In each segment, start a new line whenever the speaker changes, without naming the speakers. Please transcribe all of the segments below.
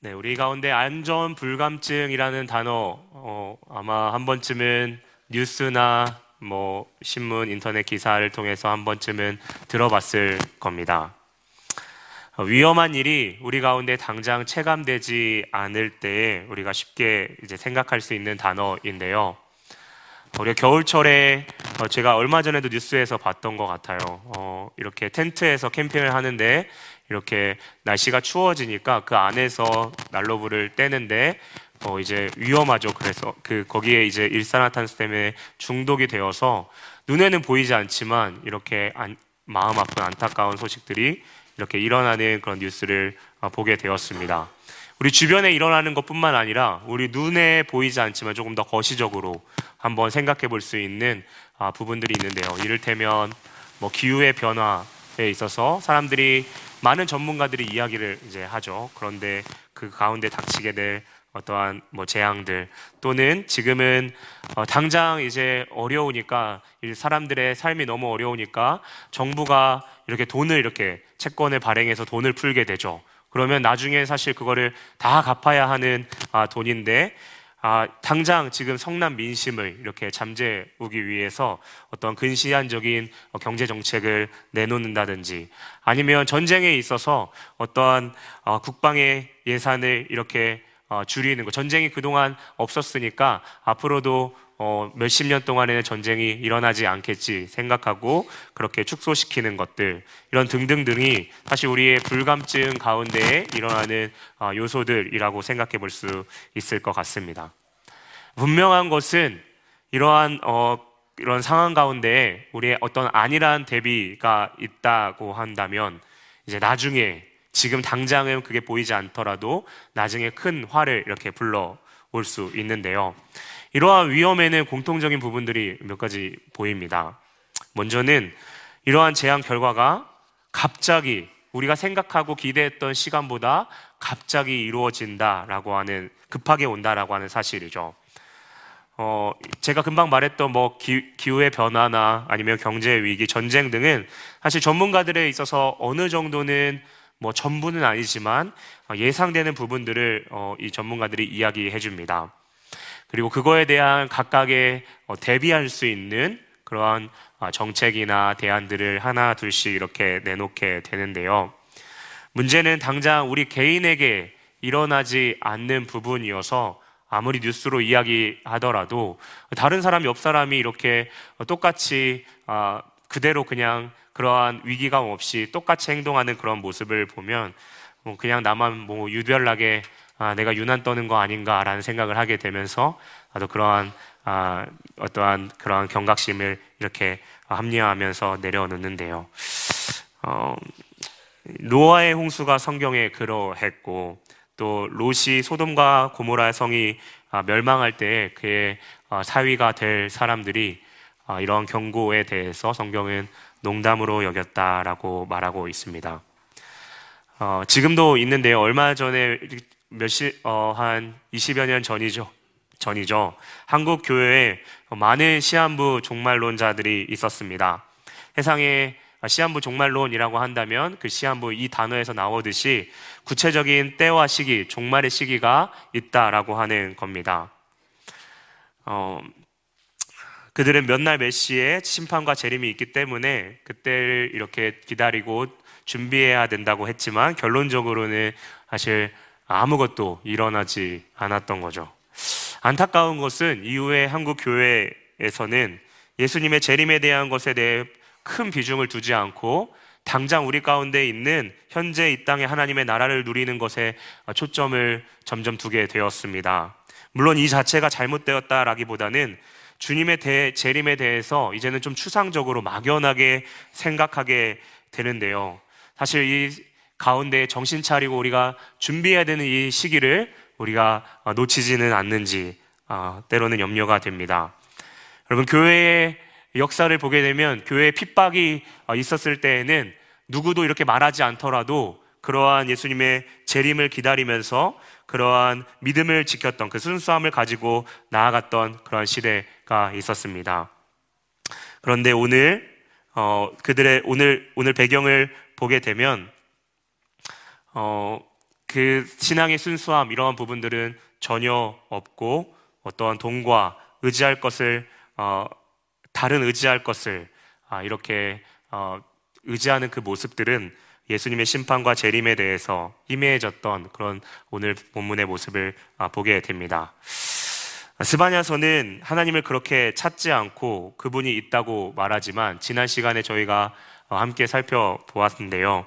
네, 우리 가운데 안전 불감증이라는 단어 어, 아마 한 번쯤은 뉴스나 뭐 신문, 인터넷 기사를 통해서 한 번쯤은 들어봤을 겁니다. 어, 위험한 일이 우리 가운데 당장 체감되지 않을 때 우리가 쉽게 이제 생각할 수 있는 단어인데요. 우리가 겨울철에 어, 제가 얼마 전에도 뉴스에서 봤던 것 같아요. 어, 이렇게 텐트에서 캠핑을 하는데 이렇게 날씨가 추워지니까 그 안에서 난로불을 떼는데 어, 이제 위험하죠. 그래서 그 거기에 이제 일산화탄소 때문에 중독이 되어서 눈에는 보이지 않지만 이렇게 안, 마음 아픈 안타까운 소식들이 이렇게 일어나는 그런 뉴스를 어, 보게 되었습니다. 우리 주변에 일어나는 것뿐만 아니라 우리 눈에 보이지 않지만 조금 더 거시적으로 한번 생각해 볼 수 있는 아, 부분들이 있는데요. 이를테면 뭐 기후의 변화에 있어서 사람들이 많은 전문가들이 이야기를 이제 하죠. 그런데 그 가운데 닥치게 될 어떠한 뭐 재앙들 또는 지금은 어 당장 이제 어려우니까 사람들의 삶이 너무 어려우니까 정부가 이렇게 돈을 이렇게 채권을 발행해서 돈을 풀게 되죠. 그러면 나중에 사실 그거를 다 갚아야 하는 아, 돈인데 아, 당장 지금 성남 민심을 이렇게 잠재우기 위해서 어떤 근시안적인 경제 정책을 내놓는다든지 아니면 전쟁에 있어서 어떠한 어, 국방의 예산을 이렇게 어, 줄이는 거. 전쟁이 그동안 없었으니까 앞으로도 어, 몇십 년 동안에는 전쟁이 일어나지 않겠지 생각하고 그렇게 축소시키는 것들 이런 등등등이 사실 우리의 불감증 가운데에 일어나는 어, 요소들이라고 생각해 볼 수 있을 것 같습니다. 분명한 것은 이러한 어, 이런 상황 가운데 우리의 어떤 안일한 대비가 있다고 한다면 이제 나중에 지금 당장은 그게 보이지 않더라도 나중에 큰 화를 이렇게 불러 올 수 있는데요. 이러한 위험에는 공통적인 부분들이 몇 가지 보입니다. 먼저는 이러한 재앙 결과가 갑자기 우리가 생각하고 기대했던 시간보다 갑자기 이루어진다라고 하는 급하게 온다라고 하는 사실이죠. 어, 제가 금방 말했던 뭐 기, 기후의 변화나 아니면 경제 위기, 전쟁 등은 사실 전문가들에 있어서 어느 정도는 뭐 전부는 아니지만 예상되는 부분들을 어, 이 전문가들이 이야기해 줍니다. 그리고 그거에 대한 각각의 어, 대비할 수 있는 그러한 아, 정책이나 대안들을 하나 둘씩 이렇게 내놓게 되는데요. 문제는 당장 우리 개인에게 일어나지 않는 부분이어서 아무리 뉴스로 이야기하더라도 다른 사람, 옆 사람이 이렇게 똑같이 아, 그대로 그냥 그러한 위기감 없이 똑같이 행동하는 그런 모습을 보면 뭐 그냥 나만 뭐 유별나게 아, 내가 유난 떠는 거 아닌가라는 생각을 하게 되면서 나도 그러한 아, 어떠한 그러한 경각심을 이렇게 합리화하면서 내려놓는데요. 어, 노아의 홍수가 성경에 그러했고 또 롯이 소돔과 고모라의 성이 아, 멸망할 때 그의 아, 사위가 될 사람들이 아, 이런 경고에 대해서 성경은 농담으로 여겼다라고 말하고 있습니다. 어, 지금도 있는데요. 얼마 전에 몇십 어, 한 20여 년 전이죠. 전이죠. 한국 교회에 많은 시한부 종말론자들이 있었습니다. 세상에 시한부 종말론이라고 한다면 그 시한부 이 단어에서 나오듯이 구체적인 때와 시기, 종말의 시기가 있다라고 하는 겁니다. 어, 그들은 몇 날 몇 시에 심판과 재림이 있기 때문에 그때를 이렇게 기다리고 준비해야 된다고 했지만 결론적으로는 사실 아무것도 일어나지 않았던 거죠. 안타까운 것은 이후에 한국 교회에서는 예수님의 재림에 대한 것에 대해 큰 비중을 두지 않고 당장 우리 가운데 있는 현재 이 땅에 하나님의 나라를 누리는 것에 초점을 점점 두게 되었습니다. 물론 이 자체가 잘못되었다라기보다는 주님의 대, 재림에 대해서 이제는 좀 추상적으로 막연하게 생각하게 되는데요. 사실 이 가운데 정신 차리고 우리가 준비해야 되는 이 시기를 우리가 놓치지는 않는지 아, 때로는 염려가 됩니다. 여러분 교회의 역사를 보게 되면 교회에 핍박이 있었을 때에는 누구도 이렇게 말하지 않더라도 그러한 예수님의 재림을 기다리면서 그러한 믿음을 지켰던 그 순수함을 가지고 나아갔던 그러한 시대가 있었습니다. 그런데 오늘 어, 그들의 오늘 오늘 배경을 보게 되면 어, 그 신앙의 순수함 이러한 부분들은 전혀 없고 어떠한 돈과 의지할 것을 어, 다른 의지할 것을 아, 이렇게 어, 의지하는 그 모습들은 예수님의 심판과 재림에 대해서 희미해졌던 그런 오늘 본문의 모습을 아, 보게 됩니다. 스바냐서는 하나님을 그렇게 찾지 않고 그분이 있다고 말하지만 지난 시간에 저희가 어, 함께 살펴보았는데요.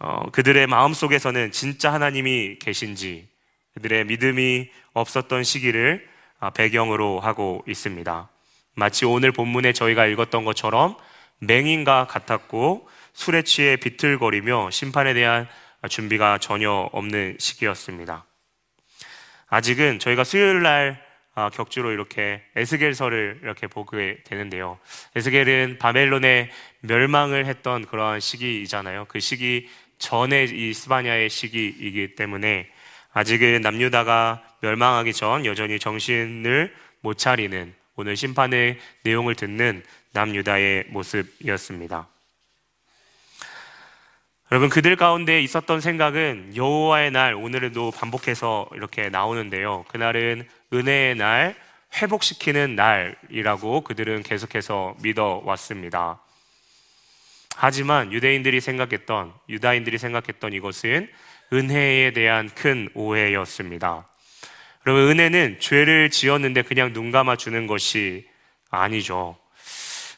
어, 그들의 마음 속에서는 진짜 하나님이 계신지 그들의 믿음이 없었던 시기를 아, 배경으로 하고 있습니다. 마치 오늘 본문에 저희가 읽었던 것처럼 맹인과 같았고 술에 취해 비틀거리며 심판에 대한 준비가 전혀 없는 시기였습니다. 아직은 저희가 수요일 날 아, 격주로 이렇게 에스겔서를 이렇게 보게 되는데요. 에스겔은 바벨론의 멸망을 했던 그러한 시기이잖아요. 그 시기 전에 이 스바냐의 시기이기 때문에 아직은 남유다가 멸망하기 전 여전히 정신을 못 차리는 오늘 심판의 내용을 듣는 남유다의 모습이었습니다. 여러분 그들 가운데 있었던 생각은 여호와의 날 오늘에도 반복해서 이렇게 나오는데요. 그날은 은혜의 날, 회복시키는 날이라고 그들은 계속해서 믿어 왔습니다. 하지만 유대인들이 생각했던 유다인들이 생각했던 이것은 은혜에 대한 큰 오해였습니다. 여러분 은혜는 죄를 지었는데 그냥 눈 감아 주는 것이 아니죠.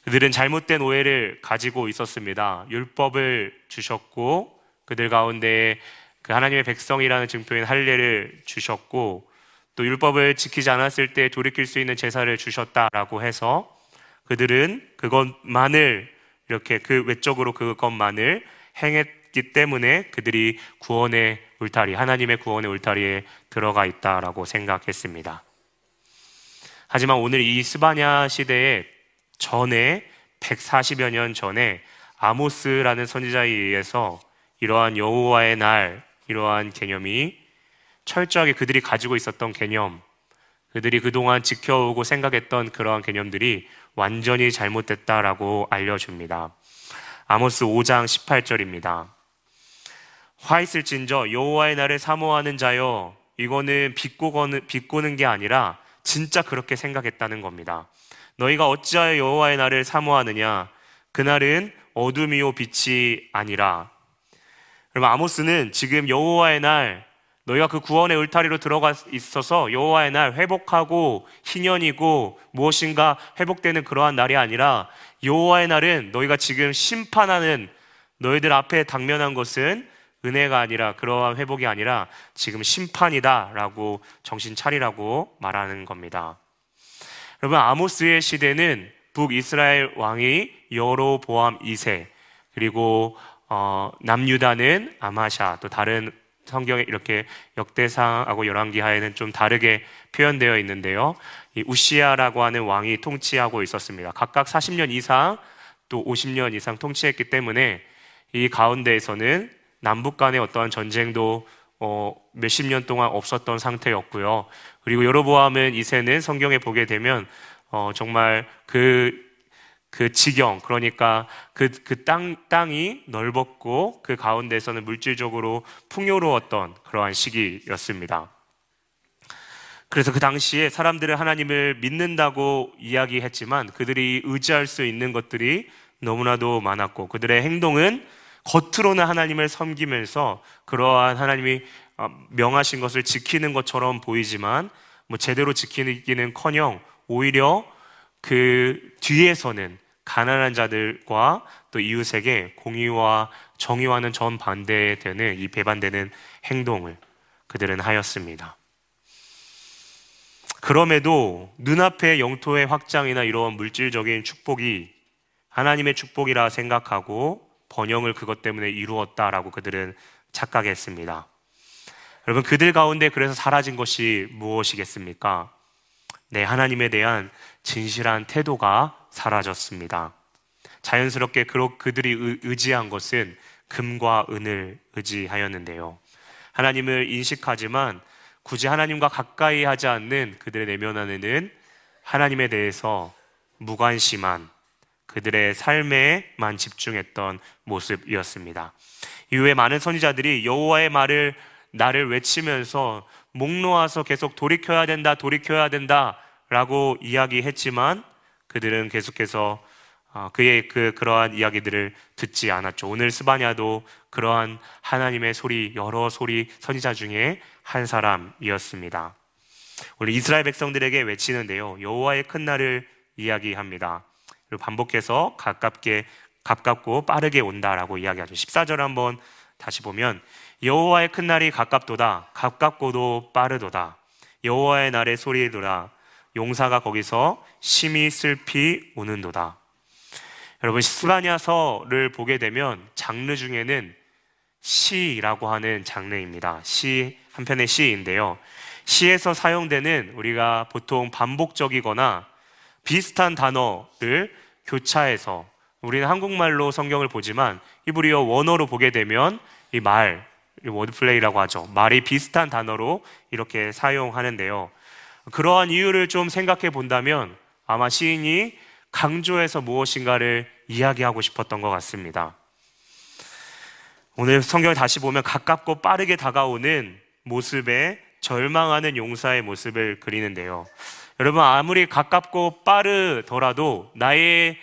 그들은 잘못된 오해를 가지고 있었습니다. 율법을 주셨고 그들 가운데 그 하나님의 백성이라는 증표인 할례를 주셨고 또 율법을 지키지 않았을 때 돌이킬 수 있는 제사를 주셨다라고 해서 그들은 그것만을 이렇게 그 외적으로 그것만을 행했기 때문에 그들이 구원의 울타리, 하나님의 구원의 울타리에 들어가 있다라고 생각했습니다. 하지만 오늘 이 스바냐 시대에 전에 140여 년 전에 아모스라는 선지자에 의해서 이러한 여호와의 날 이러한 개념이 철저하게 그들이 가지고 있었던 개념, 그들이 그동안 지켜오고 생각했던 그러한 개념들이 완전히 잘못됐다라고 알려줍니다. 아모스 5장 18절입니다. 화 있을진저 여호와의 날을 사모하는 자여 이거는 비꼬는 비꼬는 게 아니라 진짜 그렇게 생각했다는 겁니다. 너희가 어찌하여 여호와의 날을 사모하느냐 그날은 어둠이요 빛이 아니라 여러분 아모스는 지금 여호와의 날 너희가 그 구원의 울타리로 들어가 있어서 여호와의 날 회복하고 희년이고 무엇인가 회복되는 그러한 날이 아니라 여호와의 날은 너희가 지금 심판하는 너희들 앞에 당면한 것은 은혜가 아니라 그러한 회복이 아니라 지금 심판이다라고 정신 차리라고 말하는 겁니다. 여러분 아모스의 시대는 북이스라엘 왕이 여로보암 2세 그리고 어, 남유다는 아마샤 또 다른 성경에 이렇게 역대상하고 열왕기하에는 좀 다르게 표현되어 있는데요. 이 우시아라고 하는 왕이 통치하고 있었습니다. 각각 40년 이상 또 50년 이상 통치했기 때문에 이 가운데에서는 남북 간의 어떠한 전쟁도 어, 몇십 년 동안 없었던 상태였고요. 그리고 여로보암은 이세는 성경에 보게 되면 어, 정말 그그 지경, 그러니까 그, 그 땅, 땅이 넓었고 그 가운데서는 물질적으로 풍요로웠던 그러한 시기였습니다. 그래서 그 당시에 사람들은 하나님을 믿는다고 이야기했지만 그들이 의지할 수 있는 것들이 너무나도 많았고 그들의 행동은 겉으로는 하나님을 섬기면서 그러한 하나님이 어, 명하신 것을 지키는 것처럼 보이지만 뭐 제대로 지키기는 커녕 오히려 그 뒤에서는 가난한 자들과 또 이웃에게 공의와 정의와는 전반대되는 이 배반되는 행동을 그들은 하였습니다. 그럼에도 눈앞의 영토의 확장이나 이러한 물질적인 축복이 하나님의 축복이라 생각하고 번영을 그것 때문에 이루었다라고 그들은 착각했습니다. 여러분, 그들 가운데 그래서 사라진 것이 무엇이겠습니까? 네, 하나님에 대한 진실한 태도가 사라졌습니다. 자연스럽게 그들이 의지한 것은 금과 은을 의지하였는데요. 하나님을 인식하지만 굳이 하나님과 가까이 하지 않는 그들의 내면 안에는 하나님에 대해서 무관심한 그들의 삶에만 집중했던 모습이었습니다. 이후에 많은 선지자들이 여호와의 말을 나를 외치면서 목 놓아서 계속 돌이켜야 된다, 돌이켜야 된다 라고 이야기했지만 그들은 계속해서 어, 그의 그 그러한 이야기들을 듣지 않았죠. 오늘 스바냐도 그러한 하나님의 소리 여러 소리 선지자 중에 한 사람이었습니다. 오늘 이스라엘 백성들에게 외치는데요. 여호와의 큰 날을 이야기합니다. 그리고 반복해서 가깝게 가깝고 빠르게 온다라고 이야기하죠. 14절 한번 다시 보면 여호와의 큰 날이 가깝도다 가깝고도 빠르도다 여호와의 날의 소리도다 용사가 거기서 심히 슬피 우는도다 여러분 스바냐서를 보게 되면 장르 중에는 시라고 하는 장르입니다. 시 한편의 시인데요. 시에서 사용되는 우리가 보통 반복적이거나 비슷한 단어를 교차해서 우리는 한국말로 성경을 보지만 히브리어 원어로 보게 되면 이 말, 워드플레이라고 하죠. 말이 비슷한 단어로 이렇게 사용하는데요. 그러한 이유를 좀 생각해 본다면 아마 시인이 강조해서 무엇인가를 이야기하고 싶었던 것 같습니다. 오늘 성경을 다시 보면 가깝고 빠르게 다가오는 모습에 절망하는 용사의 모습을 그리는데요. 여러분, 아무리 가깝고 빠르더라도 나의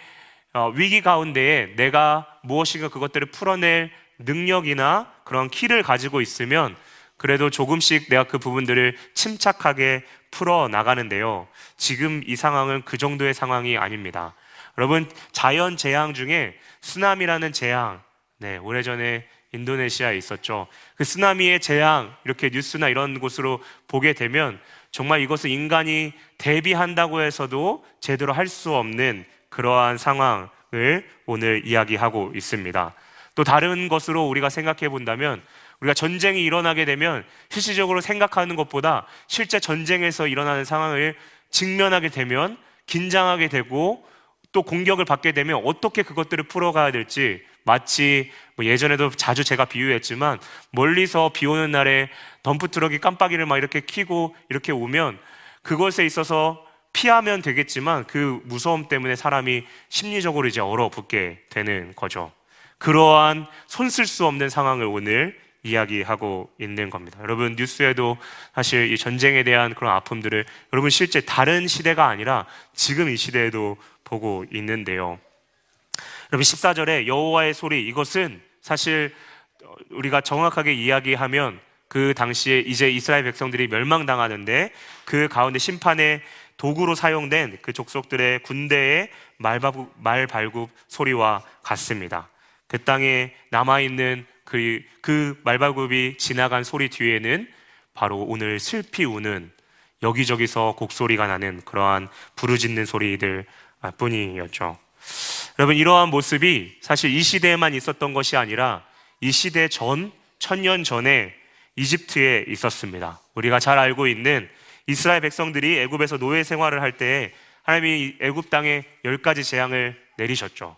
어, 위기 가운데에 내가 무엇인가 그것들을 풀어낼 능력이나 그런 키를 가지고 있으면 그래도 조금씩 내가 그 부분들을 침착하게 풀어 나가는데요. 지금 이 상황은 그 정도의 상황이 아닙니다. 여러분, 자연 재앙 중에 쓰나미라는 재앙, 네, 오래전에 인도네시아에 있었죠. 그 쓰나미의 재앙, 이렇게 뉴스나 이런 곳으로 보게 되면 정말 이것을 인간이 대비한다고 해서도 제대로 할 수 없는 그러한 상황을 오늘 이야기하고 있습니다. 또 다른 것으로 우리가 생각해 본다면 우리가 전쟁이 일어나게 되면 실질적으로 생각하는 것보다 실제 전쟁에서 일어나는 상황을 직면하게 되면 긴장하게 되고 또 공격을 받게 되면 어떻게 그것들을 풀어가야 될지 마치 뭐 예전에도 자주 제가 비유했지만 멀리서 비 오는 날에 덤프트럭이 깜빡이를 막 이렇게 키고 이렇게 오면 그것에 있어서 피하면 되겠지만 그 무서움 때문에 사람이 심리적으로 이제 얼어붙게 되는 거죠. 그러한 손 쓸 수 없는 상황을 오늘 이야기하고 있는 겁니다. 여러분 뉴스에도 사실 이 전쟁에 대한 그런 아픔들을 여러분 실제 다른 시대가 아니라 지금 이 시대에도 보고 있는데요. 여러분 14절에 여호와의 소리 이것은 사실 우리가 정확하게 이야기하면 그 당시에 이제 이스라엘 백성들이 멸망당하는데 그 가운데 심판의 도구로 사용된 그 족속들의 군대의 말발굽, 말발굽 소리와 같습니다. 그 땅에 남아있는 그, 그 말발굽이 지나간 소리 뒤에는 바로 오늘 슬피 우는 여기저기서 곡소리가 나는 그러한 부르짖는 소리들 뿐이었죠. 여러분, 이러한 모습이 사실 이 시대에만 있었던 것이 아니라 이 시대 전, 천년 전에 이집트에 있었습니다. 우리가 잘 알고 있는 이스라엘 백성들이 애굽에서 노예 생활을 할 때 하나님이 애굽 땅에 열 가지 재앙을 내리셨죠.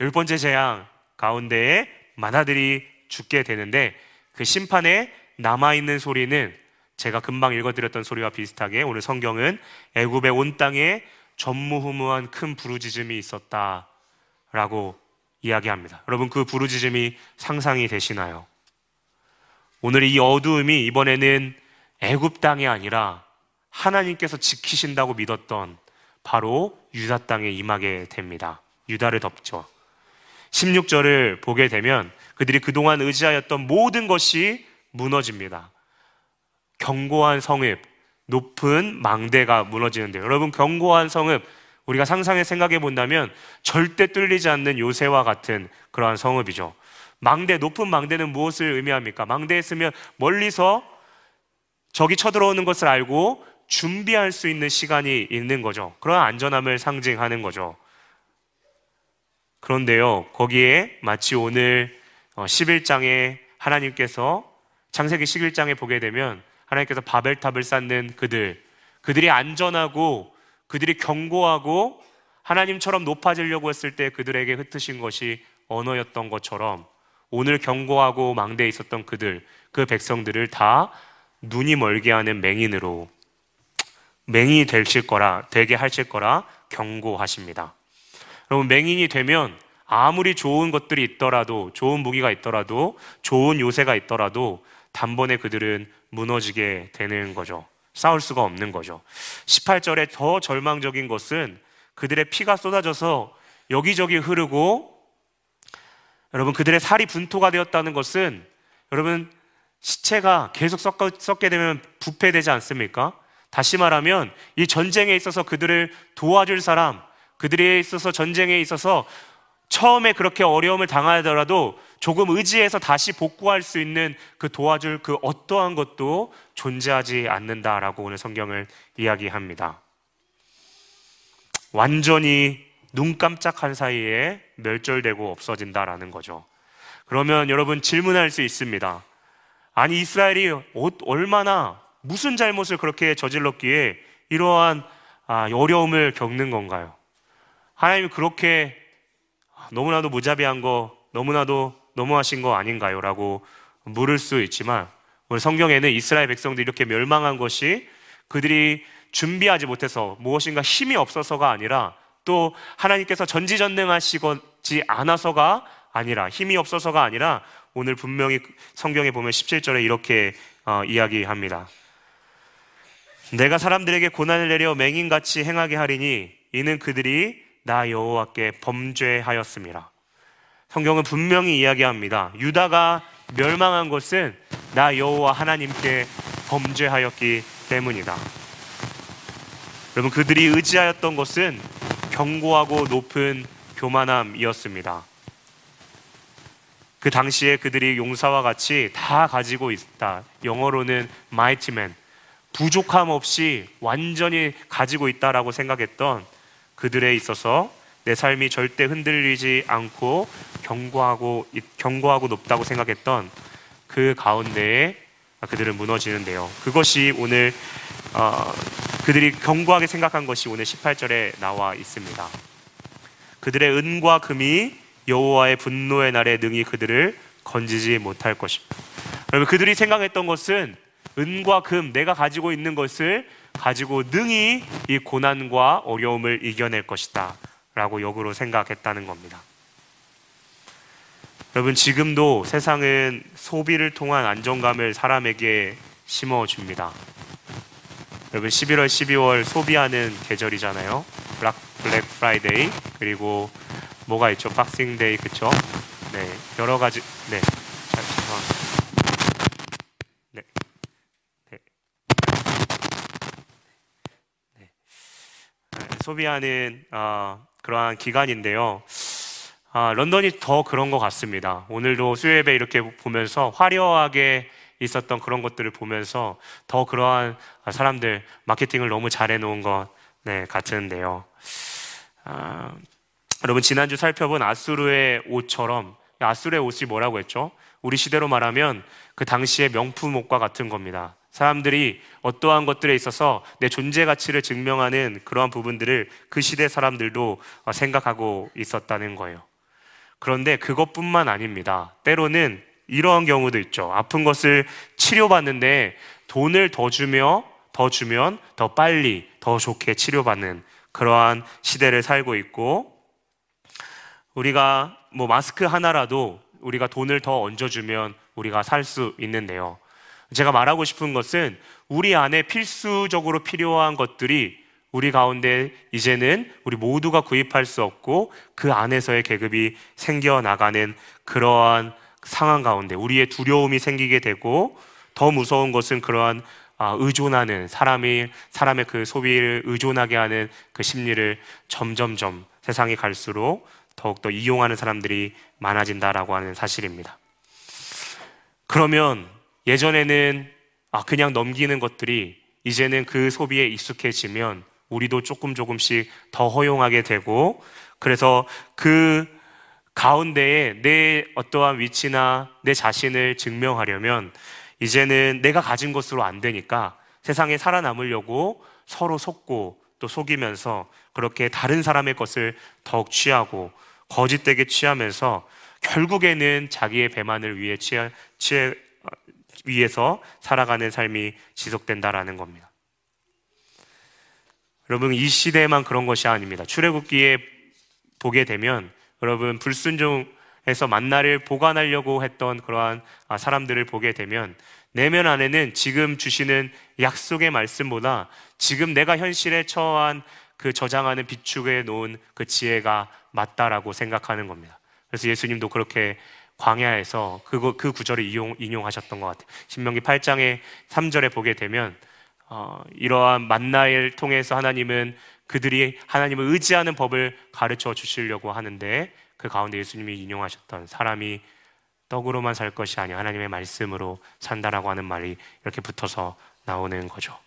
열 번째 재앙 가운데에 만화들이 죽게 되는데 그 심판에 남아 있는 소리는 제가 금방 읽어드렸던 소리와 비슷하게 오늘 성경은 애굽의 온 땅에 전무후무한 큰 부르짖음이 있었다 라고 이야기합니다. 여러분 그 부르짖음이 상상이 되시나요? 오늘 이 어두움이 이번에는 애굽 땅이 아니라 하나님께서 지키신다고 믿었던 바로 유다 땅에 임하게 됩니다. 유다를 덮죠. 16절을 보게 되면 그들이 그동안 의지하였던 모든 것이 무너집니다. 견고한 성읍, 높은 망대가 무너지는데 여러분 견고한 성읍 우리가 상상해 생각해 본다면 절대 뚫리지 않는 요새와 같은 그러한 성읍이죠. 망대 높은 망대는 무엇을 의미합니까? 망대에 있으면 멀리서 적이 쳐들어오는 것을 알고 준비할 수 있는 시간이 있는 거죠. 그런 안전함을 상징하는 거죠. 그런데요, 거기에 마치 오늘 11장에 어, 하나님께서 창세기 11장에 보게 되면 하나님께서 바벨탑을 쌓는 그들, 그들이 안전하고 그들이 견고하고 하나님처럼 높아지려고 했을 때 그들에게 흩으신 것이 언어였던 것처럼 오늘 견고하고 망대에 있었던 그들, 그 백성들을 다 눈이 멀게 하는 맹인으로 맹인이 되실 거라, 되게 하실 거라 경고하십니다. 여러분, 맹인이 되면 아무리 좋은 것들이 있더라도, 좋은 무기가 있더라도, 좋은 요새가 있더라도, 단번에 그들은 무너지게 되는 거죠. 싸울 수가 없는 거죠. 18절에 더 절망적인 것은 그들의 피가 쏟아져서 여기저기 흐르고 여러분 그들의 살이 분토가 되었다는 것은 여러분 시체가 계속 썩게 되면 부패되지 않습니까? 다시 말하면 이 전쟁에 있어서 그들을 도와줄 사람, 그들에 있어서 전쟁에 있어서 처음에 그렇게 어려움을 당하더라도 조금 의지해서 다시 복구할 수 있는 그 도와줄 그 어떠한 것도 존재하지 않는다라고 오늘 성경을 이야기합니다. 완전히 눈 깜짝한 사이에 멸절되고 없어진다라는 거죠. 그러면 여러분 질문할 수 있습니다. 아니 이스라엘이 얼마나 무슨 잘못을 그렇게 저질렀기에 이러한 아, 어려움을 겪는 건가요? 하나님이 그렇게 너무나도 무자비한 거, 너무나도 너무하신 거 아닌가요? 라고 물을 수 있지만 오늘 성경에는 이스라엘 백성들이 이렇게 멸망한 것이 그들이 준비하지 못해서 무엇인가 힘이 없어서가 아니라 또 하나님께서 전지전능하시지 않아서가 아니라 힘이 없어서가 아니라 오늘 분명히 성경에 보면 17절에 이렇게 어, 이야기합니다. 내가 사람들에게 고난을 내려 맹인같이 행하게 하리니 이는 그들이 나 여호와께 범죄하였습니다. 성경은 분명히 이야기합니다. 유다가 멸망한 것은 나 여호와 하나님께 범죄하였기 때문이다. 여러분 그들이 의지하였던 것은 견고하고 높은 교만함이었습니다. 그 당시에 그들이 용사와 같이 다 가지고 있다. 영어로는 mightyman. 부족함 없이 완전히 가지고 있다라고 생각했던 그들에 있어서 내 삶이 절대 흔들리지 않고 견고하고 견고하고 높다고 생각했던 그 가운데에 그들은 무너지는데요. 그것이 오늘 어, 그들이 견고하게 생각한 것이 오늘 18절에 나와 있습니다. 그들의 은과 금이 여호와의 분노의 날에 능히 그들을 건지지 못할 것입니다. 여러분 그들이 생각했던 것은 은과 금 내가 가지고 있는 것을 가지고 능히 이 고난과 어려움을 이겨낼 것이다. 라고 역으로 생각했다는 겁니다. 여러분, 지금도 세상은 소비를 통한 안정감을 사람에게 심어 줍니다. 여러분 11월, 12월 소비하는 계절이잖아요. Black, Black Friday 그리고 뭐가 있죠? Boxing Day 그쵸? 네 여러 가지 네. 네. 네. 네. 소비하는 어, 그러한 기간인데요. 아, 런던이 더 그런 것 같습니다. 오늘도 수요예배 이렇게 보면서 화려하게 있었던 그런 것들을 보면서 더 그러한 사람들 마케팅을 너무 잘해 놓은 것 네, 같은데요. 아, 여러분 지난주 살펴본 아수르의 옷처럼 아수르의 옷이 뭐라고 했죠? 우리 시대로 말하면 그 당시의 명품 옷과 같은 겁니다. 사람들이 어떠한 것들에 있어서 내 존재 가치를 증명하는 그러한 부분들을 그 시대 사람들도 생각하고 있었다는 거예요. 그런데 그것뿐만 아닙니다. 때로는 이러한 경우도 있죠. 아픈 것을 치료받는데 돈을 더 주며 더 주면 더 빨리 더 좋게 치료받는 그러한 시대를 살고 있고 우리가 뭐 마스크 하나라도 우리가 돈을 더 얹어주면 우리가 살 수 있는데요. 제가 말하고 싶은 것은 우리 안에 필수적으로 필요한 것들이 우리 가운데 이제는 우리 모두가 구입할 수 없고 그 안에서의 계급이 생겨나가는 그러한 상황 가운데 우리의 두려움이 생기게 되고 더 무서운 것은 그러한 아, 의존하는 사람이 사람의 그 소비를 의존하게 하는 그 심리를 점점점 세상이 갈수록 더욱더 이용하는 사람들이 많아진다라고 하는 사실입니다. 그러면 예전에는 아, 그냥 넘기는 것들이 이제는 그 소비에 익숙해지면 우리도 조금 조금씩 더 허용하게 되고 그래서 그 가운데에 내 어떠한 위치나 내 자신을 증명하려면 이제는 내가 가진 것으로 안 되니까 세상에 살아남으려고 서로 속고 또 속이면서 그렇게 다른 사람의 것을 더욱 취하고 거짓되게 취하면서 결국에는 자기의 배만을 위해 취해, 취해 위해서 살아가는 삶이 지속된다라는 겁니다. 여러분 이 시대에만 그런 것이 아닙니다. 출애굽기에 보게 되면 여러분 불순종해서 만나를 보관하려고 했던 그러한 아, 사람들을 보게 되면 내면 안에는 지금 주시는 약속의 말씀보다 지금 내가 현실에 처한 그 저장하는 비축에 놓은 그 지혜가 맞다라고 생각하는 겁니다. 그래서 예수님도 그렇게 광야에서 그거, 그 구절을 이용, 인용하셨던 것 같아요. 신명기 8장의 3절에 보게 되면 어, 이러한 만나를 통해서 하나님은 그들이 하나님을 의지하는 법을 가르쳐 주시려고 하는데 그 가운데 예수님이 인용하셨던 사람이 떡으로만 살 것이 아니라 하나님의 말씀으로 산다라고 하는 말이 이렇게 붙어서 나오는 거죠.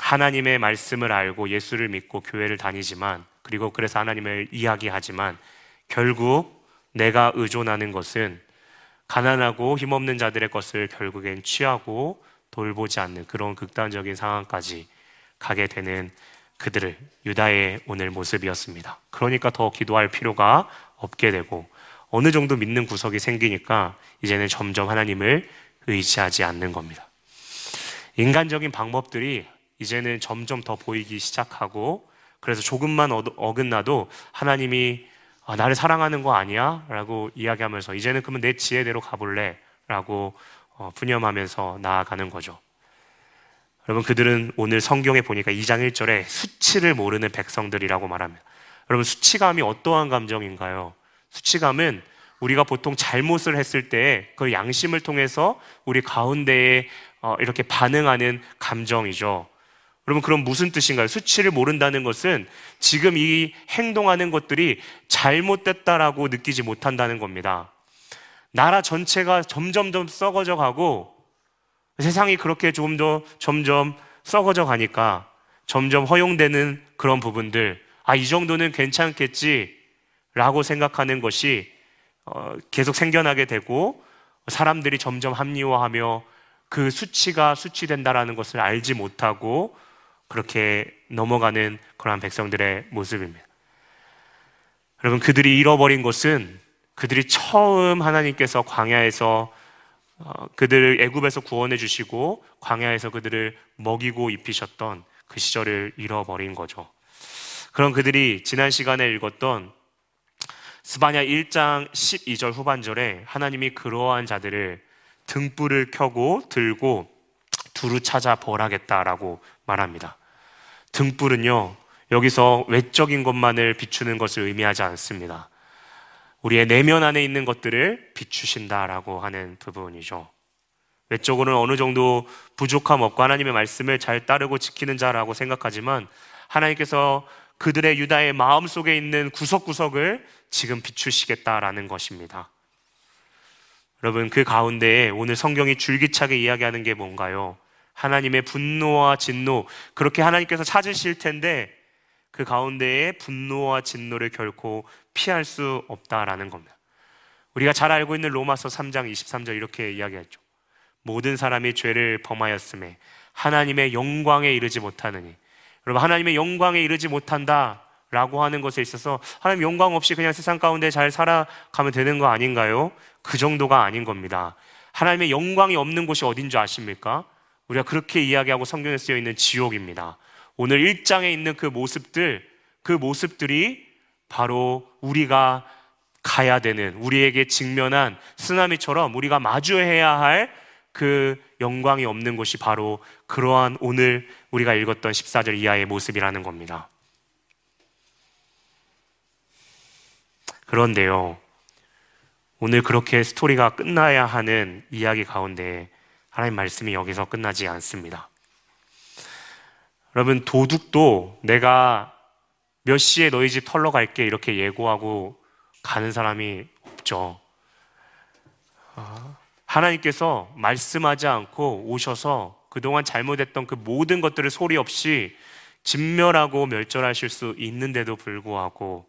하나님의 말씀을 알고 예수를 믿고 교회를 다니지만 그리고 그래서 하나님을 이야기하지만 결국 내가 의존하는 것은 가난하고 힘없는 자들의 것을 결국엔 취하고 돌보지 않는 그런 극단적인 상황까지 가게 되는 그들을 유다의 오늘 모습이었습니다. 그러니까 더 기도할 필요가 없게 되고 어느 정도 믿는 구석이 생기니까 이제는 점점 하나님을 의지하지 않는 겁니다. 인간적인 방법들이 이제는 점점 더 보이기 시작하고 그래서 조금만 어긋나도 하나님이 아, 나를 사랑하는 거 아니야? 라고 이야기하면서 이제는 그러면 내 지혜대로 가볼래? 라고 어, 푸념하면서 나아가는 거죠. 여러분, 그들은 오늘 성경에 보니까 2장 1절에 수치를 모르는 백성들이라고 말합니다. 여러분, 수치감이 어떠한 감정인가요? 수치감은 우리가 보통 잘못을 했을 때 그 양심을 통해서 우리 가운데에 어, 이렇게 반응하는 감정이죠. 여러분, 그럼 무슨 뜻인가요? 수치를 모른다는 것은 지금 이 행동하는 것들이 잘못됐다라고 느끼지 못한다는 겁니다. 나라 전체가 점점점 썩어져 가고 세상이 그렇게 조금 더 점점 썩어져 가니까 점점 허용되는 그런 부분들, 아, 이 정도는 괜찮겠지 라고 생각하는 것이 어, 계속 생겨나게 되고 사람들이 점점 합리화하며 그 수치가 수치된다라는 것을 알지 못하고 그렇게 넘어가는 그러한 백성들의 모습입니다. 여러분, 그들이 잃어버린 것은 그들이 처음 하나님께서 광야에서 어, 그들을 애굽에서 구원해 주시고 광야에서 그들을 먹이고 입히셨던 그 시절을 잃어버린 거죠. 그럼 그들이 지난 시간에 읽었던 스바냐 1장 12절 후반절에 하나님이 그러한 자들을 등불을 켜고 들고 두루 찾아 벌하겠다라고 말합니다. 등불은요, 여기서 외적인 것만을 비추는 것을 의미하지 않습니다. 우리의 내면 안에 있는 것들을 비추신다라고 하는 부분이죠. 외적으로는 어느 정도 부족함 없고 하나님의 말씀을 잘 따르고 지키는 자라고 생각하지만 하나님께서 그들의 유다의 마음 속에 있는 구석구석을 지금 비추시겠다라는 것입니다. 여러분, 그 가운데에 오늘 성경이 줄기차게 이야기하는 게 뭔가요? 하나님의 분노와 진노, 그렇게 하나님께서 찾으실 텐데 그 가운데에 분노와 진노를 결코 피할 수 없다라는 겁니다. 우리가 잘 알고 있는 로마서 3장 23절 이렇게 이야기했죠. 모든 사람이 죄를 범하였음에 하나님의 영광에 이르지 못하느니 여러분 하나님의 영광에 이르지 못한다 라고 하는 것에 있어서 하나님 영광 없이 그냥 세상 가운데 잘 살아가면 되는 거 아닌가요? 그 정도가 아닌 겁니다. 하나님의 영광이 없는 곳이 어딘 줄 아십니까? 우리가 그렇게 이야기하고 성경에 쓰여 있는 지옥입니다. 오늘 1장에 있는 그 모습들, 그 모습들이 바로 우리가 가야 되는, 우리에게 직면한 쓰나미처럼 우리가 마주해야 할 그 영광이 없는 곳이 바로 그러한 오늘 우리가 읽었던 14절 이하의 모습이라는 겁니다. 그런데요, 오늘 그렇게 스토리가 끝나야 하는 이야기 가운데 하나님 말씀이 여기서 끝나지 않습니다. 여러분, 도둑도 내가 몇 시에 너희 집 털러 갈게 이렇게 예고하고 가는 사람이 없죠. 하나님께서 말씀하지 않고 오셔서 그동안 잘못했던 그 모든 것들을 소리 없이 진멸하고 멸절하실 수 있는데도 불구하고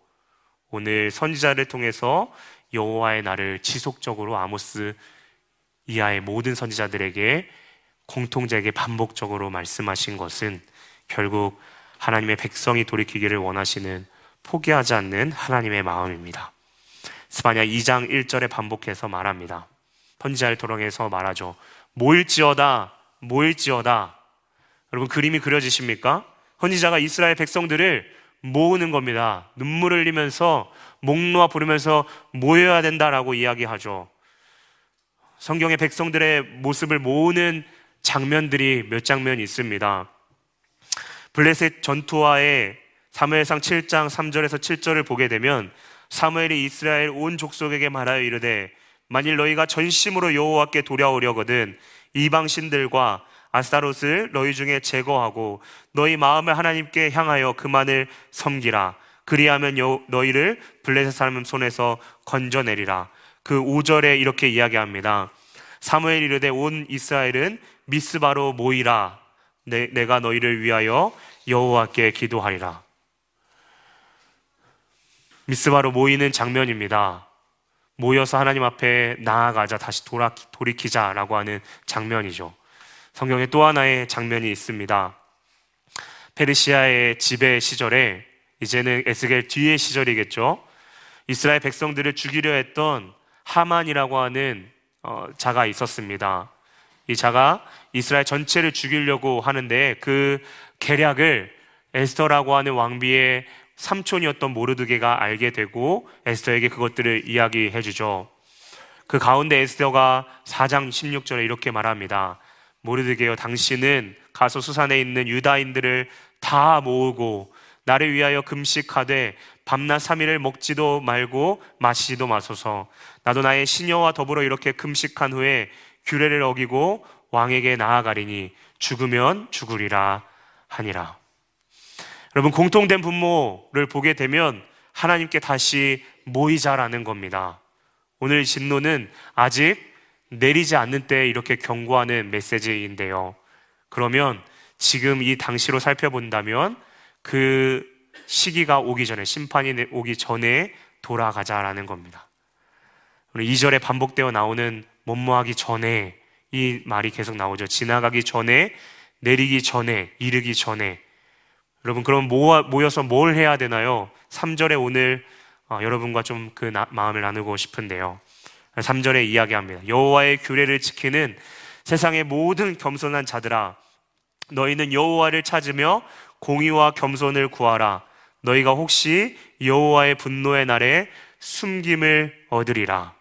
오늘 선지자를 통해서 여호와의 날을 지속적으로 아모스 이하의 모든 선지자들에게 공통되게 반복적으로 말씀하신 것은 결국 하나님의 백성이 돌이키기를 원하시는 포기하지 않는 하나님의 마음입니다. 스바냐 2장 1절에 반복해서 말합니다. 선지자를 토롱해서 말하죠. 모일지어다, 모일지어다. 여러분 그림이 그려지십니까? 선지자가 이스라엘 백성들을 모으는 겁니다. 눈물을 흘리면서 목 놓아 부르면서 모여야 된다라고 이야기하죠. 성경의 백성들의 모습을 모으는 장면들이 몇 장면 있습니다. 블레셋 전투와의 사무엘상 7장 3절에서 7절을 보게 되면 사무엘이 이스라엘 온 족속에게 말하여 이르되 만일 너희가 전심으로 여호와께 돌아오려거든 이방 신들과 아스타롯을 너희 중에 제거하고 너희 마음을 하나님께 향하여 그만을 섬기라. 그리하면 너희를 블레셋 사람 손에서 건져내리라. 그 5절에 이렇게 이야기합니다. 사무엘 이르되 온 이스라엘은 미스바로 모이라 내, 내가 너희를 위하여 여호와께 기도하리라 미스바로 모이는 장면입니다 모여서 하나님 앞에 나아가자 다시 돌아, 돌이키자라고 하는 장면이죠 성경에 또 하나의 장면이 있습니다. 페르시아의 지배 시절에 이제는 에스겔 뒤의 시절이겠죠. 이스라엘 백성들을 죽이려 했던 하만이라고 하는 어, 자가 있었습니다. 이 자가 이스라엘 전체를 죽이려고 하는데 그 계략을 에스더라고 하는 왕비의 삼촌이었던 모르드게가 알게 되고 에스더에게 그것들을 이야기해 주죠. 그 가운데 에스더가 4장 16절에 이렇게 말합니다. 모르드게요 당신은 가서 수산에 있는 유다인들을 다 모으고 나를 위하여 금식하되 밤낮 3일을 먹지도 말고 마시지도 마소서 나도 나의 시녀와 더불어 이렇게 금식한 후에 규례를 어기고 왕에게 나아가리니 죽으면 죽으리라 하니라 여러분 공통된 분모를 보게 되면 하나님께 다시 모이자라는 겁니다 오늘 진노는 아직 내리지 않는 때 이렇게 경고하는 메시지인데요. 그러면 지금 이 당시로 살펴본다면 그 시기가 오기 전에, 심판이 오기 전에 돌아가자라는 겁니다. 2절에 반복되어 나오는 뭐뭐하기 전에 이 말이 계속 나오죠. 지나가기 전에, 내리기 전에, 이르기 전에. 여러분, 그럼 모여서 뭘 해야 되나요? 3절에 오늘 어, 여러분과 좀 그 마음을 나누고 싶은데요. 3절에 이야기합니다. 여호와의 규례를 지키는 세상의 모든 겸손한 자들아 너희는 여호와를 찾으며 공의와 겸손을 구하라 너희가 혹시 여호와의 분노의 날에 숨김을 얻으리라.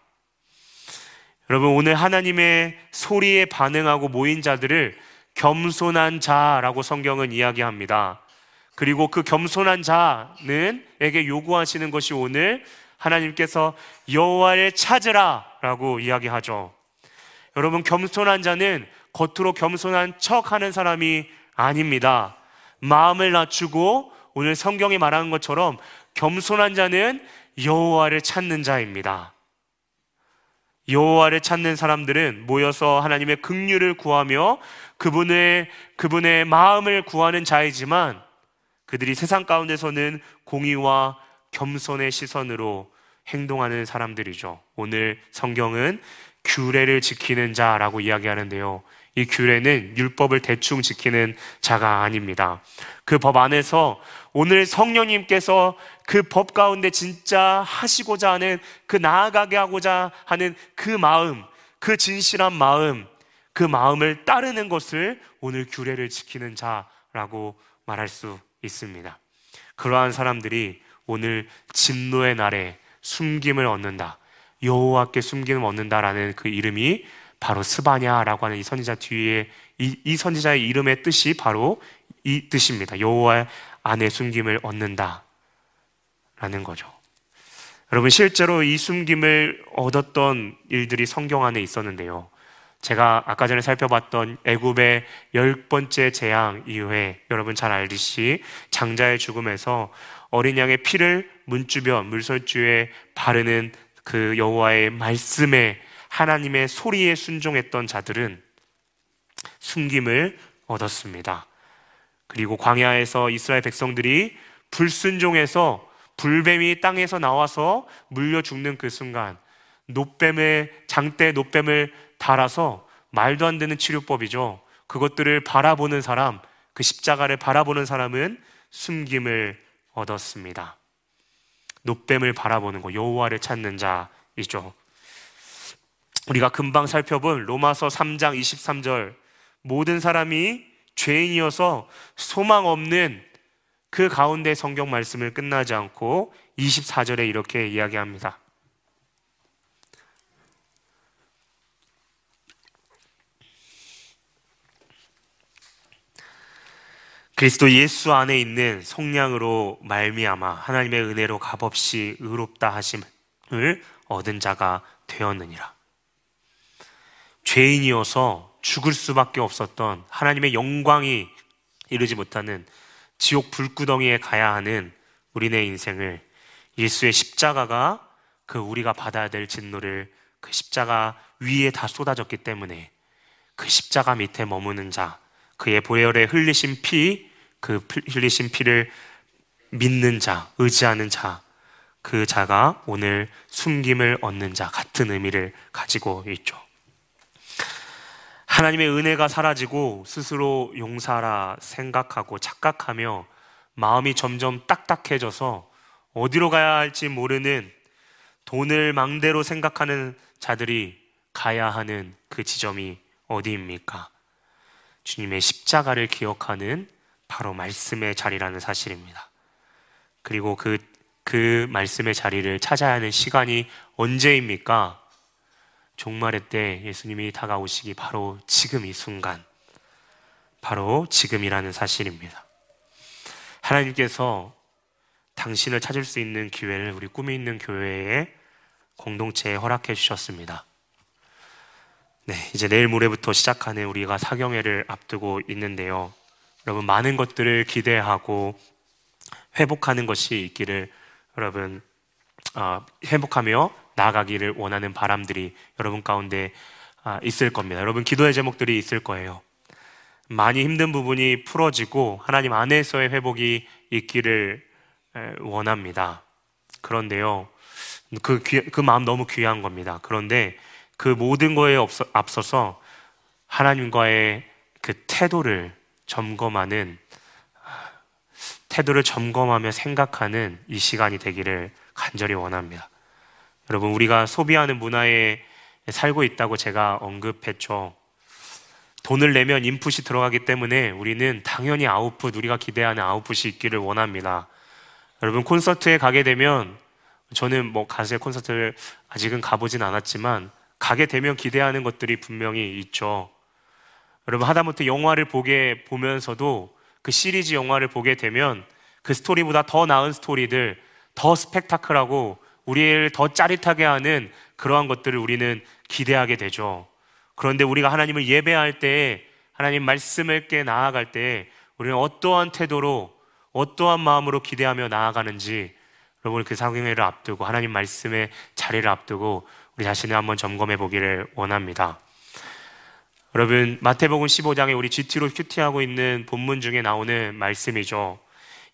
여러분 오늘 하나님의 소리에 반응하고 모인 자들을 겸손한 자라고 성경은 이야기합니다. 그리고 그 겸손한 자는 에게 요구하시는 것이 오늘 하나님께서 여호와를 찾으라라고 이야기하죠. 여러분 겸손한 자는 겉으로 겸손한 척하는 사람이 아닙니다. 마음을 낮추고 오늘 성경이 말하는 것처럼 겸손한 자는 여호와를 찾는 자입니다. 여호와를 찾는 사람들은 모여서 하나님의 긍휼을 구하며 그분의 그분의 마음을 구하는 자이지만 그들이 세상 가운데서는 공의와 겸손의 시선으로 행동하는 사람들이죠. 오늘 성경은 규례를 지키는 자라고 이야기하는데요. 이 규례는 율법을 대충 지키는 자가 아닙니다. 그 법 안에서 오늘 성령님께서 그 법 가운데 진짜 하시고자 하는 그 나아가게 하고자 하는 그 마음, 그 진실한 마음, 그 마음을 따르는 것을 오늘 규례를 지키는 자라고 말할 수 있습니다. 그러한 사람들이 오늘 진노의 날에 숨김을 얻는다. 여호와께 숨김을 얻는다라는 그 이름이 바로 스바냐라고 하는 이 선지자 뒤에 이, 이 선지자의 이름의 뜻이 바로 이 뜻입니다. 여호와 안에 숨김을 얻는다라는 거죠. 여러분 실제로 이 숨김을 얻었던 일들이 성경 안에 있었는데요. 제가 아까 전에 살펴봤던 애굽의 열 번째 재앙 이후에 여러분 잘 알듯이 장자의 죽음에서 어린 양의 피를 문주변 물설주에 바르는 그 여호와의 말씀에 하나님의 소리에 순종했던 자들은 숨김을 얻었습니다. 그리고 광야에서 이스라엘 백성들이 불순종해서 불뱀이 땅에서 나와서 물려 죽는 그 순간 노뱀의 장대 노뱀을 달아서 말도 안 되는 치료법이죠. 그것들을 바라보는 사람, 그 십자가를 바라보는 사람은 숨김을 얻었습니다. 노뱀을 바라보는 거, 여호와를 찾는 자이죠. 우리가 금방 살펴본 로마서 3장 23절 모든 사람이 죄인이어서 소망 없는 그 가운데 성경 말씀을 끝나지 않고 24절에 이렇게 이야기합니다. 그리스도 예수 안에 있는 속량으로 말미암아 하나님의 은혜로 값없이 의롭다 하심을 얻은 자가 되었느니라. 죄인이어서 죽을 수밖에 없었던 하나님의 영광이 이르지 못하는 지옥 불구덩이에 가야 하는 우리네 인생을 예수의 십자가가 그 우리가 받아야 될 진노를 그 십자가 위에 다 쏟아졌기 때문에 그 십자가 밑에 머무는 자, 그의 보혈에 흘리신 피, 그 흘리신 피를 믿는 자, 의지하는 자, 그 자가 오늘 숨김을 얻는 자 같은 의미를 가지고 있죠. 하나님의 은혜가 사라지고 스스로 용사라 생각하고 착각하며 마음이 점점 딱딱해져서 어디로 가야 할지 모르는 돈을 망대로 생각하는 자들이 가야 하는 그 지점이 어디입니까? 주님의 십자가를 기억하는 바로 말씀의 자리라는 사실입니다. 그리고 그, 그 말씀의 자리를 찾아야 하는 시간이 언제입니까? 종말의 때 예수님이 다가오시기 바로 지금 이 순간, 바로 지금이라는 사실입니다. 하나님께서 당신을 찾을 수 있는 기회를 우리 꿈이 있는 교회에 공동체에 허락해 주셨습니다. 네, 이제 내일 모레부터 시작하는 우리가 사경회를 앞두고 있는데요. 여러분, 많은 것들을 기대하고 회복하는 것이 있기를 여러분, 어, 회복하며 나아가기를 원하는 바람들이 여러분 가운데 아, 있을 겁니다. 여러분, 기도의 제목들이 있을 거예요. 많이 힘든 부분이 풀어지고 하나님 안에서의 회복이 있기를 원합니다. 그런데요, 그, 귀, 그 마음 너무 귀한 겁니다. 그런데 그 모든 거에 앞서서 하나님과의 그 태도를 점검하는 태도를 점검하며 생각하는 이 시간이 되기를 간절히 원합니다. 여러분, 우리가 소비하는 문화에 살고 있다고 제가 언급했죠. 돈을 내면 인풋이 들어가기 때문에 우리는 당연히 아웃풋, 우리가 기대하는 아웃풋이 있기를 원합니다. 여러분, 콘서트에 가게 되면 저는 뭐 가수의 콘서트를 아직은 가보진 않았지만 가게 되면 기대하는 것들이 분명히 있죠. 여러분 하다못해 영화를 보게 보면서도 그 시리즈 영화를 보게 되면 그 스토리보다 더 나은 스토리들, 더 스펙타클하고 우리를 더 짜릿하게 하는 그러한 것들을 우리는 기대하게 되죠. 그런데 우리가 하나님을 예배할 때, 하나님 말씀을 깨 나아갈 때, 우리는 어떠한 태도로, 어떠한 마음으로 기대하며 나아가는지 여러분 그 사경회를 앞두고 하나님 말씀의 자리를 앞두고 우리 자신을 한번 점검해 보기를 원합니다. 여러분 마태복음 15장에 우리 GT로 큐티하고 있는 본문 중에 나오는 말씀이죠.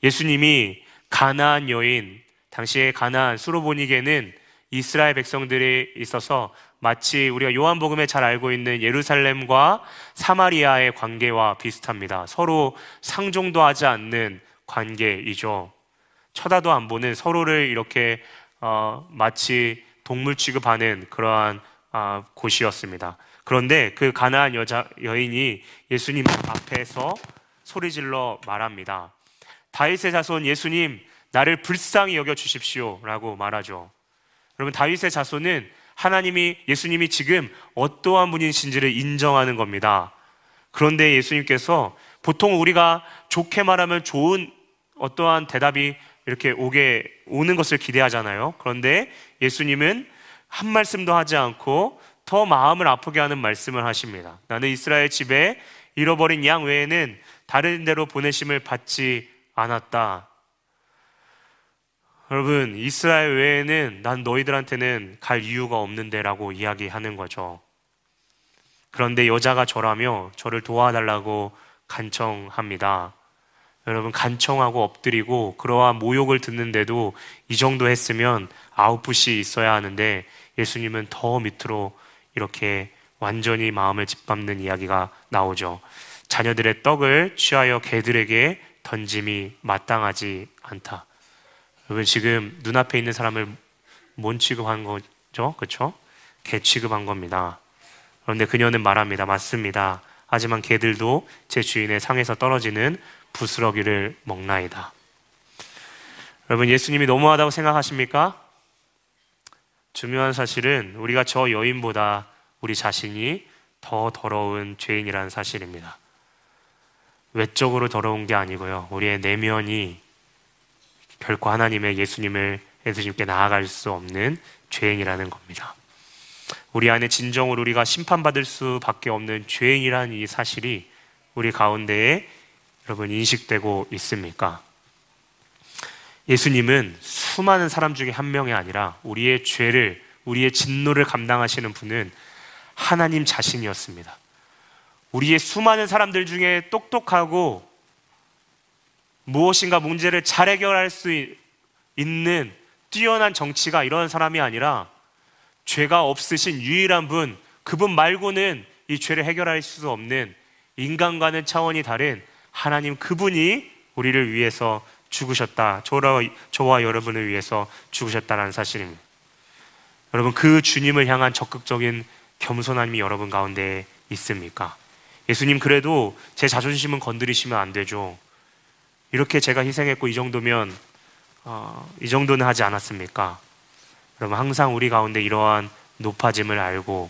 예수님이 가나안 여인 당시에 가나안 수로보니게는 이스라엘 백성들이 있어서 마치 우리가 요한복음에 잘 알고 있는 예루살렘과 사마리아의 관계와 비슷합니다. 서로 상종도 하지 않는 관계이죠. 쳐다도 안 보는 서로를 이렇게 어, 마치 동물 취급하는 그러한 어, 곳이었습니다. 그런데 그 가나안 여자 여인이 예수님 앞에서 소리질러 말합니다. 다윗의 자손 예수님 나를 불쌍히 여겨 주십시오라고 말하죠. 여러분 다윗의 자손은 하나님이 예수님이 지금 어떠한 분이신지를 인정하는 겁니다. 그런데 예수님께서 보통 우리가 좋게 말하면 좋은 어떠한 대답이 이렇게 오게 오는 것을 기대하잖아요. 그런데 예수님은 한 말씀도 하지 않고 더 마음을 아프게 하는 말씀을 하십니다. 나는 이스라엘 집에 잃어버린 양 외에는 다른 데로 보내심을 받지 않았다. 여러분, 이스라엘 외에는 난 너희들한테는 갈 이유가 없는데라고 이야기하는 거죠. 그런데 여자가 저라며 저를 도와달라고 간청합니다. 여러분 간청하고 엎드리고 그러한 모욕을 듣는데도 이 정도 했으면 아웃풋이 있어야 하는데 예수님은 더 밑으로 이렇게 완전히 마음을 짓밟는 이야기가 나오죠. 자녀들의 떡을 취하여 개들에게 던짐이 마땅하지 않다. 여러분 지금 눈앞에 있는 사람을 뭔 취급한 거죠? 그렇죠? 개 취급한 겁니다. 그런데 그녀는 말합니다. 맞습니다. 하지만 개들도 제 주인의 상에서 떨어지는 부스러기를 먹나이다. 여러분, 예수님이 너무하다고 생각하십니까? 중요한 사실은 우리가 저 여인보다 우리 자신이 더 더러운 죄인이라는 사실입니다. 외적으로 더러운 게 아니고요. 우리의 내면이 결코 하나님의 예수님을 예수님께 나아갈 수 없는 죄인이라는 겁니다. 우리 안에 진정으로 우리가 심판받을 수밖에 없는 죄인이라는 이 사실이 우리 가운데에 여러분 인식되고 있습니까? 예수님은 수많은 사람 중에 한 명이 아니라 우리의 죄를, 우리의 진노를 감당하시는 분은 하나님 자신이었습니다. 우리의 수많은 사람들 중에 똑똑하고 무엇인가 문제를 잘 해결할 수 있는 뛰어난 정치가 이런 사람이 아니라 죄가 없으신 유일한 분, 그분 말고는 이 죄를 해결할 수 없는 인간과는 차원이 다른 하나님 그분이 우리를 위해서 죽으셨다. 저와, 저와 여러분을 위해서 죽으셨다는 사실입니다. 여러분, 그 주님을 향한 적극적인 겸손함이 여러분 가운데 있습니까? 예수님, 그래도 제 자존심은 건드리시면 안 되죠. 이렇게 제가 희생했고, 이 정도면, 어, 이 정도는 하지 않았습니까? 여러분, 항상 우리 가운데 이러한 높아짐을 알고,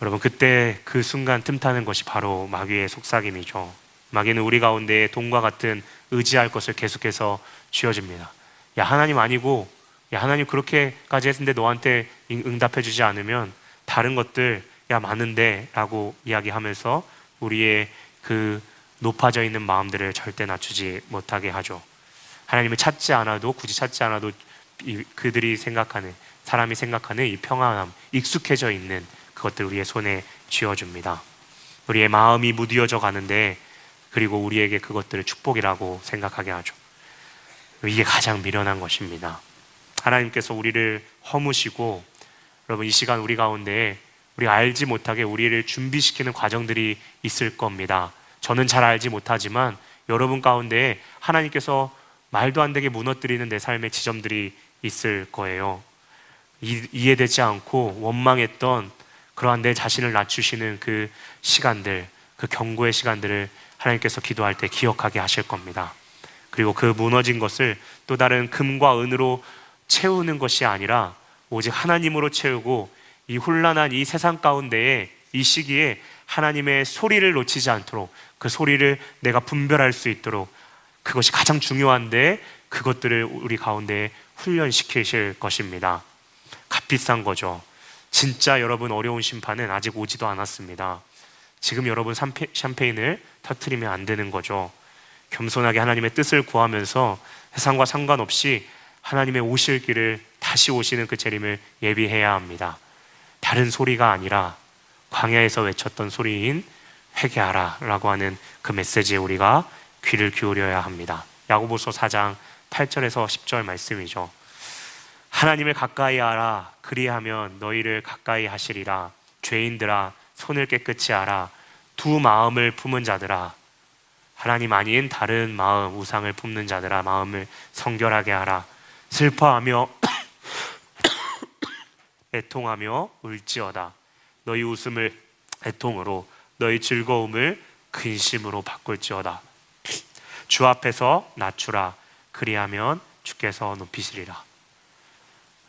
여러분, 그때 그 순간 틈타는 것이 바로 마귀의 속삭임이죠. 마귀는 우리 가운데 돈과 같은 의지할 것을 계속해서 쥐어줍니다. 야, 하나님 아니고, 야, 하나님 그렇게까지 했는데 너한테 응답해 주지 않으면 다른 것들, 야, 많은데 라고 이야기하면서 우리의 그 높아져 있는 마음들을 절대 낮추지 못하게 하죠. 하나님을 찾지 않아도, 굳이 찾지 않아도 그들이 생각하는, 사람이 생각하는 이 평안함, 익숙해져 있는 그것들 우리의 손에 쥐어줍니다. 우리의 마음이 무디어져 가는데 그리고 우리에게 그것들을 축복이라고 생각하게 하죠. 이게 가장 미련한 것입니다. 하나님께서 우리를 허무시고 여러분 이 시간 우리 가운데 우리 알지 못하게 우리를 준비시키는 과정들이 있을 겁니다. 저는 잘 알지 못하지만 여러분 가운데 하나님께서 말도 안 되게 무너뜨리는 내 삶의 지점들이 있을 거예요. 이, 이해되지 않고 원망했던 그러한 내 자신을 낮추시는 그 시간들, 그 경고의 시간들을 하나님께서 기도할 때 기억하게 하실 겁니다. 그리고 그 무너진 것을 또 다른 금과 은으로 채우는 것이 아니라 오직 하나님으로 채우고 이 혼란한 이 세상 가운데에 이 시기에 하나님의 소리를 놓치지 않도록 그 소리를 내가 분별할 수 있도록 그것이 가장 중요한데 그것들을 우리 가운데 훈련시키실 것입니다. 값비싼 거죠. 진짜 여러분 어려운 심판은 아직 오지도 않았습니다. 지금 여러분 샴페인을 터트리면 안 되는 거죠. 겸손하게 하나님의 뜻을 구하면서 세상과 상관없이 하나님의 오실 길을 다시 오시는 그 재림을 예비해야 합니다. 다른 소리가 아니라 광야에서 외쳤던 소리인 회개하라 라고 하는 그 메시지에 우리가 귀를 기울여야 합니다. 야고보서 4장 8절에서 10절 말씀이죠. 하나님을 가까이 하라. 그리하면 너희를 가까이 하시리라. 죄인들아 손을 깨끗이 하라. 두 마음을 품은 자들아. 하나님 아닌 다른 마음 우상을 품는 자들아 마음을 성결하게 하라. 슬퍼하며 애통하며 울지어다 너희 웃음을 애통으로 너희 즐거움을 근심으로 바꿀지어다 주 앞에서 낮추라 그리하면 주께서 높이시리라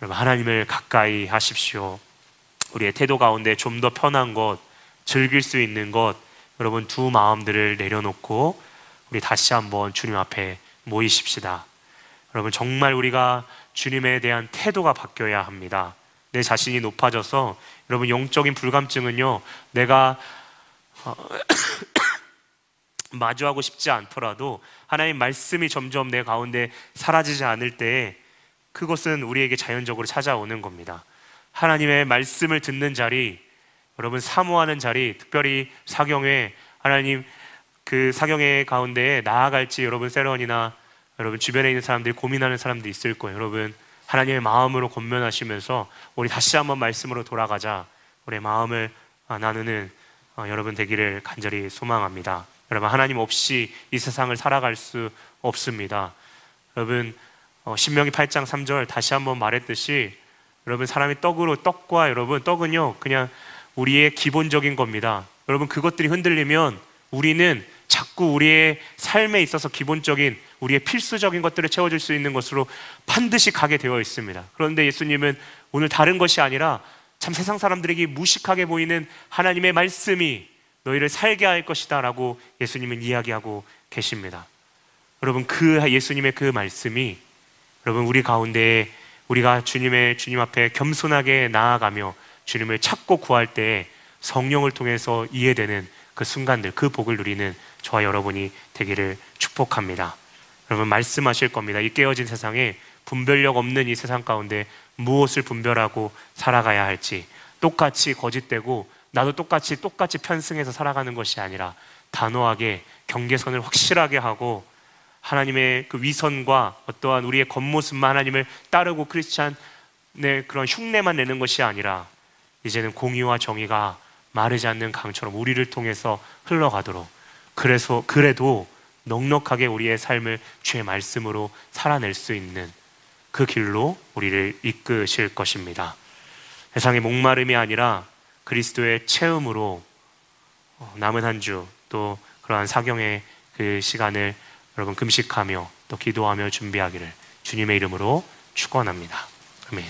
여러분 하나님을 가까이 하십시오 우리의 태도 가운데 좀 더 편한 것 즐길 수 있는 것 여러분 두 마음들을 내려놓고 우리 다시 한번 주님 앞에 모이십시다. 여러분 정말 우리가 주님에 대한 태도가 바뀌어야 합니다. 내 자신이 높아져서 여러분 영적인 불감증은요 내가 어, 마주하고 싶지 않더라도 하나님 말씀이 점점 내 가운데 사라지지 않을 때 그것은 우리에게 자연적으로 찾아오는 겁니다. 하나님의 말씀을 듣는 자리, 여러분 사모하는 자리, 특별히 사경회 하나님 그 사경회 가운데 나아갈지 여러분 세런이나 여러분 주변에 있는 사람들이 고민하는 사람도 있을 거예요. 여러분 하나님의 마음으로 권면하시면서 우리 다시 한번 말씀으로 돌아가자. 우리 마음을 아, 나누는 어, 여러분 되기를 간절히 소망합니다. 여러분 하나님 없이 이 세상을 살아갈 수 없습니다. 여러분 어, 신명기 8장 3절 다시 한번 말했듯이 여러분 사람이 떡으로 떡과 여러분 떡은요 그냥 우리의 기본적인 겁니다. 여러분 그것들이 흔들리면 우리는 자꾸 우리의 삶에 있어서 기본적인 우리의 필수적인 것들을 채워줄 수 있는 것으로 반드시 가게 되어 있습니다. 그런데 예수님은 오늘 다른 것이 아니라 참 세상 사람들에게 무식하게 보이는 하나님의 말씀이 너희를 살게 할 것이다 라고 예수님은 이야기하고 계십니다. 여러분 그 예수님의 그 말씀이 여러분 우리 가운데 우리가 주님의 주님 앞에 겸손하게 나아가며 주님을 찾고 구할 때 성령을 통해서 이해되는 그 순간들 그 복을 누리는 저와 여러분이 되기를 축복합니다. 여러분 말씀하실 겁니다. 이 깨어진 세상에 분별력 없는 이 세상 가운데 무엇을 분별하고 살아가야 할지 똑같이 거짓되고 나도 똑같이 똑같이 편승해서 살아가는 것이 아니라 단호하게 경계선을 확실하게 하고 하나님의 그 위선과 어떠한 우리의 겉모습만 하나님을 따르고 크리스찬의 그런 흉내만 내는 것이 아니라 이제는 공의와 정의가 마르지 않는 강처럼 우리를 통해서 흘러가도록 그래서 그래도 넉넉하게 우리의 삶을 주의 말씀으로 살아낼 수 있는 그 길로 우리를 이끄실 것입니다. 세상의 목마름이 아니라 그리스도의 체험으로 어, 남은 한 주 또 그러한 사경의 그 시간을 여러분 금식하며 또 기도하며 준비하기를 주님의 이름으로 축원합니다. 아멘.